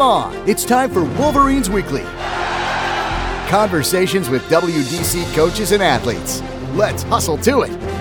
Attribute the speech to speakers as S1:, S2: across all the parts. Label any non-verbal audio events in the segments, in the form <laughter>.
S1: Game on! It's time for Wolverines Weekly. Conversations with WDC coaches and athletes. Let's hustle to it.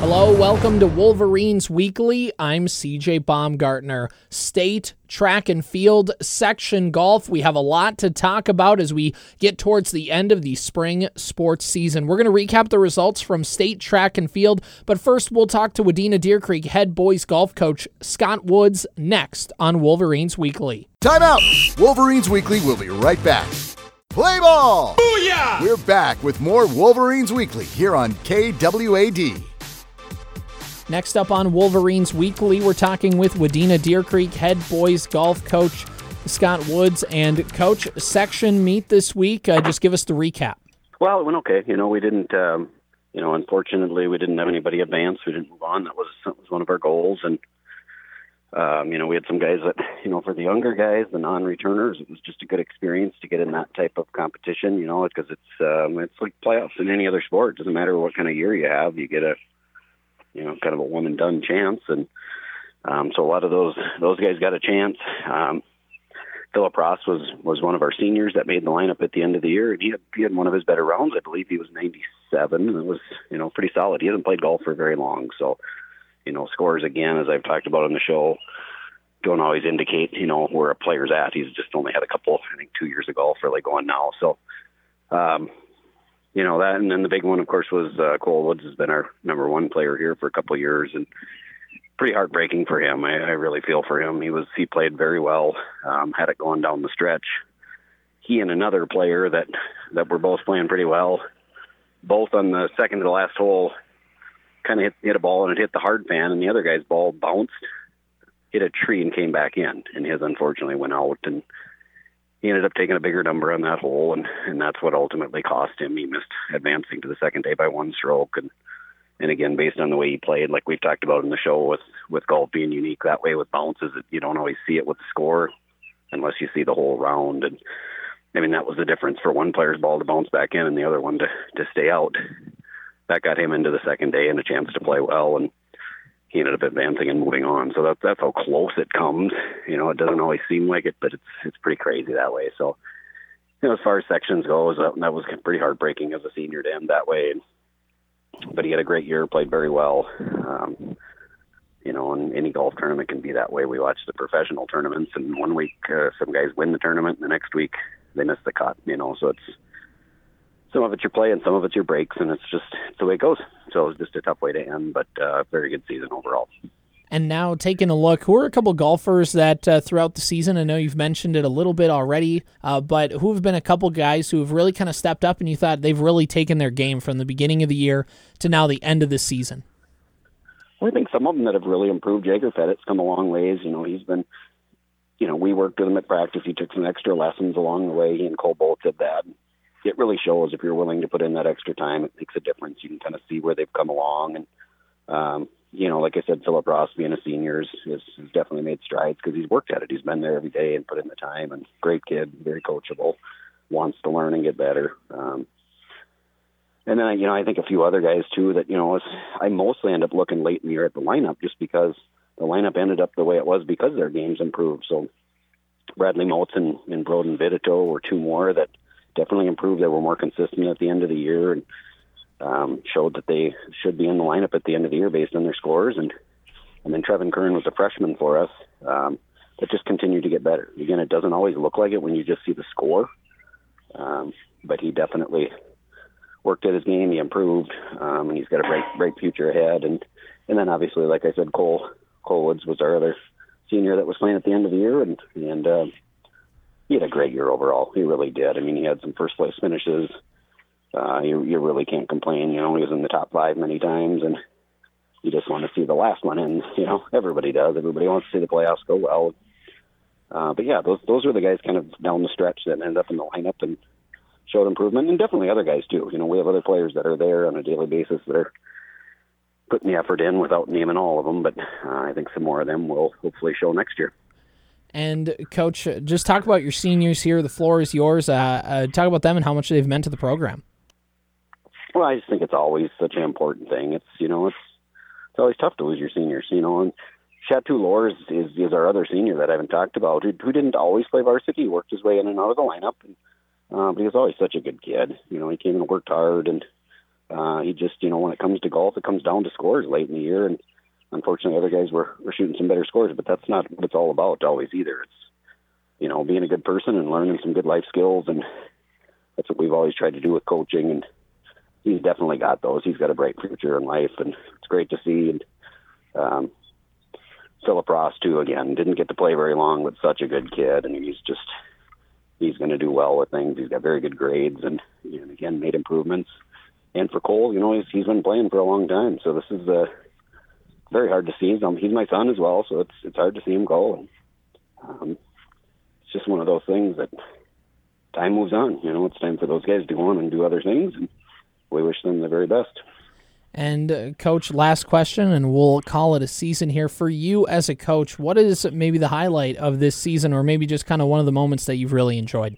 S2: Hello, welcome to Wolverines Weekly. I'm CJ Baumgartner. State, track and field, section golf. We have a lot to talk about as we get towards the end of the spring sports season. We're going to recap the results from state track and field, but first we'll talk to Wadena Deer Creek head boys golf coach Scott Woods next on Wolverines Weekly.
S1: Time out! Wolverines Weekly will be right back. Play ball!
S3: Booyah!
S1: We're back with more Wolverines Weekly here on KWAD.
S2: Next up on Wolverines Weekly, we're talking with Wadena Deer Creek head boys golf coach Scott Woods and coach section meet this week. Uh, just give us the recap.
S4: Well, it went okay. You know, we didn't. Um, you know, unfortunately, we didn't have anybody advance. We didn't move on. That was that was one of our goals, and um, you know, we had some guys that <laughs> you know, for the younger guys, the non-returners, it was just a good experience to get in that type of competition. You know, because it's um, it's like playoffs in any other sport. It doesn't matter what kind of year you have. You get a you know, kind of a one and done chance. And um, so a lot of those those guys got a chance. Um, Philip Ross was was one of our seniors that made the lineup at the end of the year, and he had he had one of his better rounds. I believe he was 97. It was you know pretty solid. He hasn't played golf for very long, so you know scores again, as I've talked about on the show, don't always indicate you know where a player's at. He's just only had a couple, I think, two years of golf really going now. So um, you know that, and then the big one, of course, was uh, Cole Woods has been our number one player here for a couple of years, and pretty heartbreaking for him. I, I really feel for him. He was he played very well, um, had it going down the stretch. He and another player that that were both playing pretty well, both on the second to the last hole, kind of hit, hit a ball and it hit the hard fan, and the other guy's ball bounced, hit a tree and came back in, and his unfortunately went out and he ended up taking a bigger number on that hole, and and that's what ultimately cost him. He missed advancing to the second day by one stroke, and and again, based on the way he played, like we've talked about in the show, with with golf being unique that way with bounces, you don't always see it with the score unless you see the whole round. And I mean, that was the difference for one player's ball to bounce back in and the other one to to stay out. That got him into the second day and a chance to play well, and he ended up advancing and moving on. So that's that's how close it comes. You know, it doesn't always seem like it, but it's it's pretty crazy that way. So, you know, as far as sections goes, that, that was pretty heartbreaking as a senior to end that way. But he had a great year, played very well. Um, you know, and any golf tournament can be that way. We watch the professional tournaments, and one week uh, some guys win the tournament, and the next week they miss the cut. You know, so it's some of it's your play and some of it's your breaks, and it's just it's the way it goes. So it was just a tough way to end, but uh, very good season overall.
S2: And now taking a look, who are a couple golfers that uh, throughout the season, I know you've mentioned it a little bit already, uh, but who have been a couple guys who have really kind of stepped up and you thought they've really taken their game from the beginning of the year to now the end of the season?
S4: Well, I think some of them that have really improved. Jager Fettit's come a long ways. You know, he's been, you know, we worked with him at practice. He took some extra lessons along the way. He and Cole both did that it really shows if you're willing to put in that extra time. It makes a difference. You can kind of see where they've come along, and um, you know, like I said, Philip Ross being a senior has, definitely made strides because he's worked at it. He's been there every day and put in the time. And great kid, very coachable, wants to learn and get better. Um, and then you know, I think a few other guys too that you know, was, I mostly end up looking late in the year at the lineup just because the lineup ended up the way it was because their games improved. So Bradley and, and Broden Vidito were two more that definitely improved. They were more consistent at the end of the year and um, showed that they should be in the lineup at the end of the year based on their scores. And and then Trevin Kern was a freshman for us um, that just continued to get better. Again, it doesn't always look like it when you just see the score, um, but he definitely worked at his game. He improved, um, and he's got a bright, bright future ahead. And and then obviously, like I said, Cole Cole Woods was our other senior that was playing at the end of the year, and and uh, he had a great year overall. He really did. I mean, he had some first place finishes. Uh, you you really can't complain. You know, he was in the top five many times, and you just want to see the last one. And you know, everybody does. Everybody wants to see the playoffs go well. Uh, but yeah, those those were the guys kind of down the stretch that ended up in the lineup and showed improvement, and definitely other guys too. You know, we have other players that are there on a daily basis that are putting the effort in without naming all of them. But uh, I think some more of them will hopefully show next year.
S2: And coach, just talk about your seniors here. The floor is yours. Uh, uh, talk about them and how much they've meant to the program.
S4: Well, I just think it's always such an important thing. It's you know it's it's always tough to lose your seniors. You know, and Chateau Lors is, is our other senior that I haven't talked about, who, who didn't always play varsity. Worked his way in and out of the lineup, and, uh, but he was always such a good kid. You know, he came and worked hard, and uh, he just, you know, when it comes to golf, it comes down to scores late in the year, and unfortunately, other guys were, were shooting some better scores, but that's not what it's all about always either. It's, you know, being a good person and learning some good life skills, and that's what we've always tried to do with coaching, and he's definitely got those. He's got a bright future in life, and it's great to see. And um, Philip Ross too. Again, didn't get to play very long, but such a good kid, and he's just he's going to do well with things. He's got very good grades, and, and again made improvements. And for Cole, you know, he's he's been playing for a long time, so this is uh, very hard to see. Um, he's my son as well, so it's it's hard to see him go. And um, it's just one of those things that time moves on. You know, it's time for those guys to go on and do other things, and we wish them the very best.
S2: And uh, coach, last question, and we'll call it a season here for you as a coach. What is maybe the highlight of this season, or maybe just kind of one of the moments that you've really enjoyed?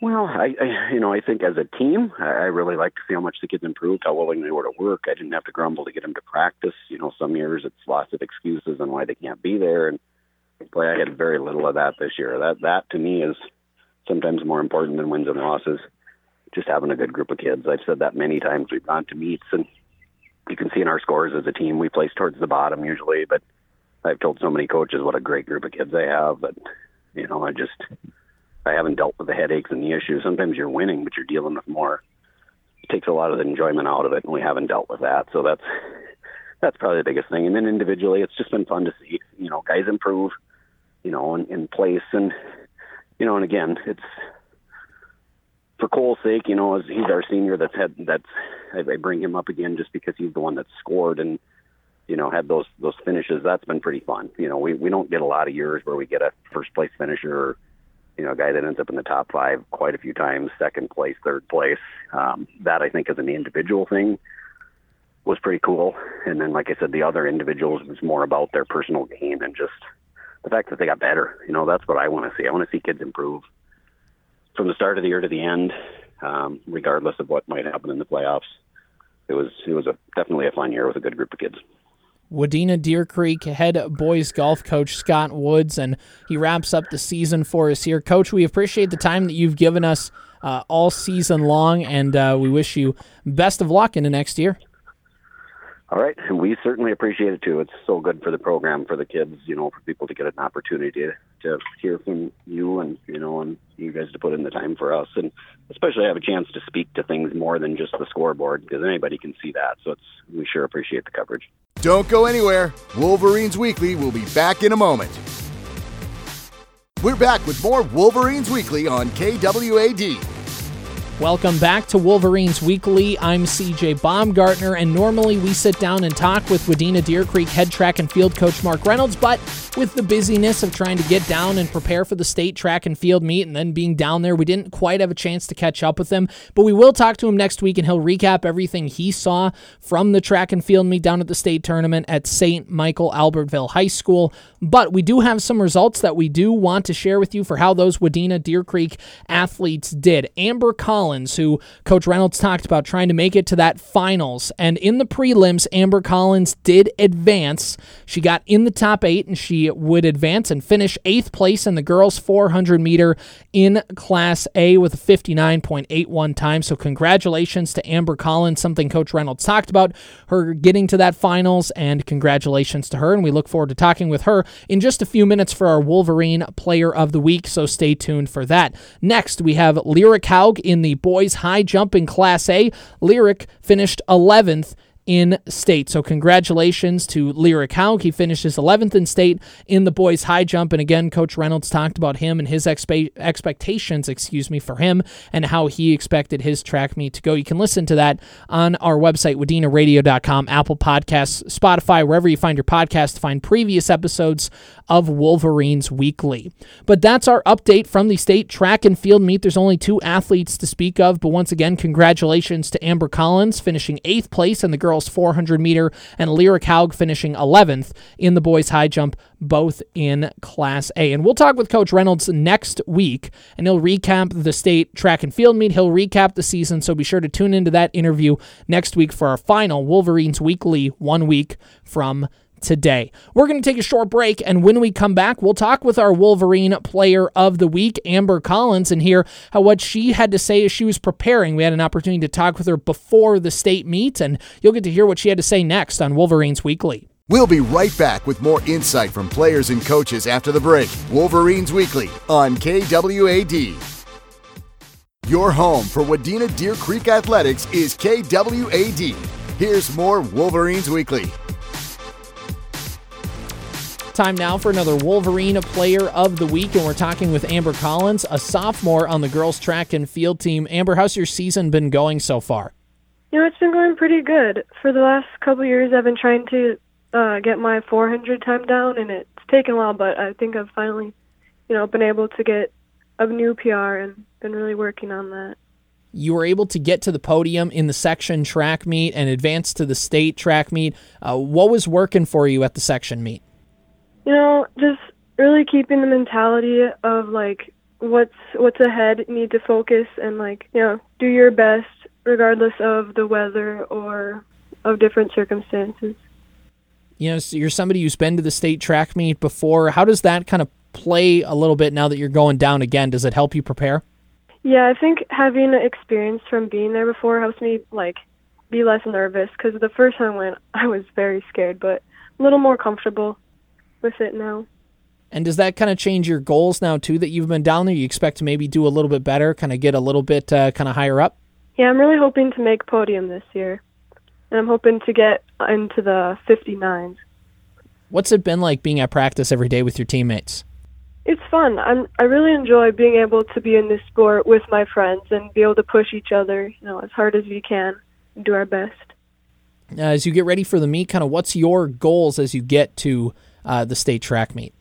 S4: Well, I, I you know I think as a team, I, really like to see how much the kids improved, how willing they were to work. I didn't have to grumble to get them to practice. You know, some years it's lots of excuses on why they can't be there, and boy, I had very little of that this year. That that to me is sometimes more important than wins and losses just having a good group of kids. I've said that many times. We've gone to meets, and you can see in our scores as a team, we place towards the bottom usually. But I've told so many coaches what a great group of kids they have. But you know, I just I haven't dealt with the headaches and the issues. Sometimes you're winning, but you're dealing with more. It takes a lot of the enjoyment out of it, and we haven't dealt with that. So that's that's probably the biggest thing. And then individually, it's just been fun to see. You know, guys improve. You know, in, in place, and you know, and again, it's for Cole's sake, you know, as he's our senior, that's had that's I, bring him up again just because he's the one that scored and you know had those those finishes. That's been pretty fun. You know, we we don't get a lot of years where we get a first place finisher, or, you know, a guy that ends up in the top five quite a few times, second place, third place. Um, that I think is an individual thing was pretty cool. And then, like I said, the other individuals was more about their personal game and just the fact that they got better. You know, that's what I want to see. I want to see kids improve from the start of the year to the end, um, regardless of what might happen in the playoffs. It was it was a, definitely a fun year with a good group of kids.
S2: Wadena Deer Creek head boys golf coach Scott Woods, and he wraps up the season for us here. Coach, we appreciate the time that you've given us uh, all season long, and uh, we wish you best of luck in the next year.
S4: All right, we certainly appreciate it too. It's so good for the program, for the kids, you know, for people to get an opportunity to, to hear from you and you know, and you guys to put in the time for us, and especially have a chance to speak to things more than just the scoreboard because anybody can see that. So it's we sure appreciate the coverage.
S1: Don't go anywhere. Wolverines Weekly will be back in a moment. We're back with more Wolverines Weekly on KWAD.
S2: Welcome back to Wolverines Weekly. I'm CJ Baumgartner, and normally we sit down and talk with Wadena Deer Creek head track and field coach Mark Reynolds, but with the busyness of trying to get down and prepare for the state track and field meet and then being down there, we didn't quite have a chance to catch up with him. But we will talk to him next week and he'll recap everything he saw from the track and field meet down at the state tournament at St. Michael Albertville High School. But we do have some results that we do want to share with you for how those Wadena Deer Creek athletes did. Amber Collins, who Coach Reynolds talked about trying to make it to that finals, and in the prelims, Amber Collins did advance. She got in the top eight and she would advance and finish eighth place in the girls 400 meter in Class A with a 59.81 time. So, congratulations to Amber Collins, something Coach Reynolds talked about, her getting to that finals, and congratulations to her. And we look forward to talking with her in just a few minutes for our Wolverine Player of the Week. So, stay tuned for that. Next, we have Lyric Haug in the boys high jump in Class A. Lyric finished 11th in state. So congratulations to Lyric Haug. He finishes 11th in state in the boys high jump. And again, Coach Reynolds talked about him and his expe- expectations, excuse me, for him and how he expected his track meet to go. You can listen to that on our website, wadenaradio.com, Apple Podcasts, Spotify, wherever you find your podcast to find previous episodes of Wolverines Weekly. But that's our update from the state track and field meet. There's only two athletes to speak of, but once again, congratulations to Amber Collins finishing eighth place in the girls 400 meter and Lyric Haug finishing 11th in the boys high jump, both in Class A. And we'll talk with Coach Reynolds next week, and he'll recap the state track and field meet. He'll recap the season, so be sure to tune into that interview next week for our final Wolverines Weekly one week from today. We're going to take a short break, and when we come back, we'll talk with our Wolverine Player of the Week, Amber Collins, and hear how what she had to say as she was preparing. We had an opportunity to talk with her before the state meet, and you'll get to hear what she had to say next on Wolverines Weekly.
S1: We'll be right back with more insight from players and coaches after the break. Wolverines Weekly on KWAD. Your home for Wadena Deer Creek Athletics is KWAD. Here's more Wolverines Weekly.
S2: Time now for another Wolverine Player of the Week, and we're talking with Amber Collins, a sophomore on the girls' track and field team. Amber, how's your season been going so far?
S3: You know, it's been going pretty good. For the last couple years, I've been trying to uh, get my 400 time down, and it's taken a while, but I think I've finally, you know, been able to get a new PR and been really working on that.
S2: You were able to get to the podium in the section track meet and advance to the state track meet. Uh, what was working for you at the section meet?
S3: You know, just really keeping the mentality of like what's what's ahead, need to focus and like you know do your best regardless of the weather or of different circumstances.
S2: You know, so you're somebody who's been to the state track meet before. How does that kind of play a little bit now that you're going down again? Does it help you prepare?
S3: Yeah, I think having experience from being there before helps me like be less nervous because the first time I went, I was very scared, but a little more comfortable with it now.
S2: And does that kind of change your goals now too that you've been down there? You expect to maybe do a little bit better, kind of get a little bit uh, kind of higher up?
S3: Yeah, I'm really hoping to make podium this year, and I'm hoping to get into the 59s.
S2: What's it been like being at practice every day with your teammates?
S3: It's fun. I'm I really enjoy being able to be in this sport with my friends and be able to push each other, you know, as hard as we can and do our best.
S2: As you get ready for the meet, kind of what's your goals as you get to uh, the state track meet?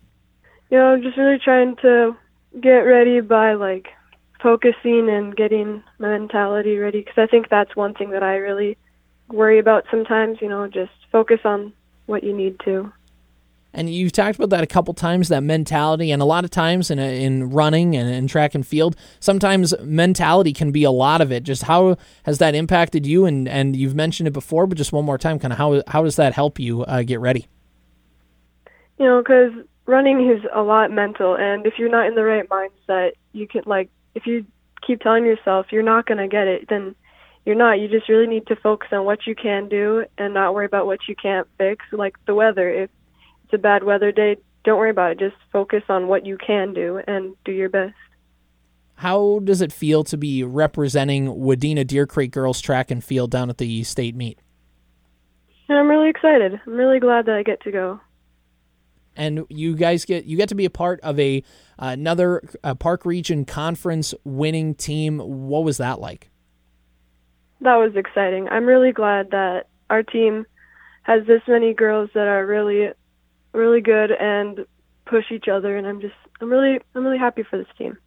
S3: You know, I'm just really trying to get ready by like focusing and getting my mentality ready because I think that's one thing that I really worry about sometimes. You know, just focus on what you need to.
S2: And you've talked about that a couple times, that mentality, and a lot of times in in running and in track and field, sometimes mentality can be a lot of it. Just how has that impacted you? And and you've mentioned it before, but just one more time, kind of how how does that help you uh, get ready?
S3: You know, because running is a lot mental, and if you're not in the right mindset, you can like if you keep telling yourself you're not going to get it, then you're not. You just really need to focus on what you can do and not worry about what you can't fix, like the weather. If it's a bad weather day, don't worry about it. Just focus on what you can do and do your best.
S2: How does it feel to be representing Wadena Deer Creek girls track and field down at the state meet?
S3: And I'm really excited. I'm really glad that I get to go.
S2: And you guys get you get to be a part of a another uh, Park Region Conference winning team. What was that like?
S3: That was exciting. I'm really glad that our team has this many girls that are really really good and push each other and I'm just I'm really I'm really happy for this team.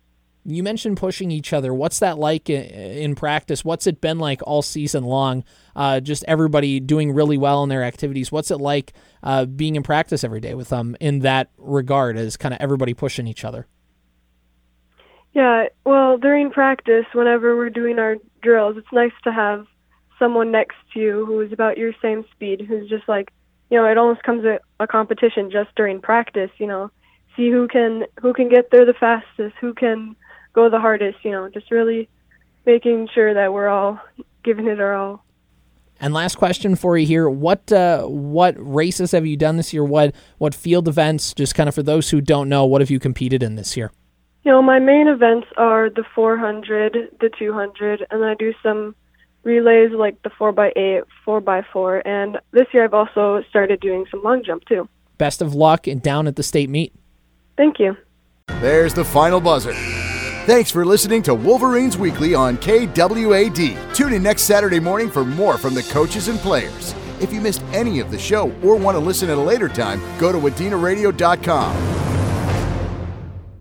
S2: You mentioned pushing each other. What's that like in practice? What's it been like all season long? Uh, just everybody doing really well in their activities. What's it like uh, being in practice every day with them in that regard, as kind of everybody pushing each other?
S3: Yeah, well, during practice, whenever we're doing our drills, it's nice to have someone next to you who is about your same speed, who's just like, you know, it almost comes a, a competition just during practice. You know, see who can who can get there the fastest, who can go the hardest. You know, just really making sure that we're all giving it our all.
S2: And last question for you here: what uh, what races have you done this year? What what field events? Just kind of for those who don't know, what have you competed in this year?
S3: You know, my main events are the 400, the 200, and I do some relays like the 4x8, 4x4, and this year I've also started doing some long jump too.
S2: Best of luck and down at the state meet.
S3: Thank you.
S1: There's the final buzzer. Thanks for listening to Wolverines Weekly on KWAD. Tune in next Saturday morning for more from the coaches and players. If you missed any of the show or want to listen at a later time, go to wadenaradio.com.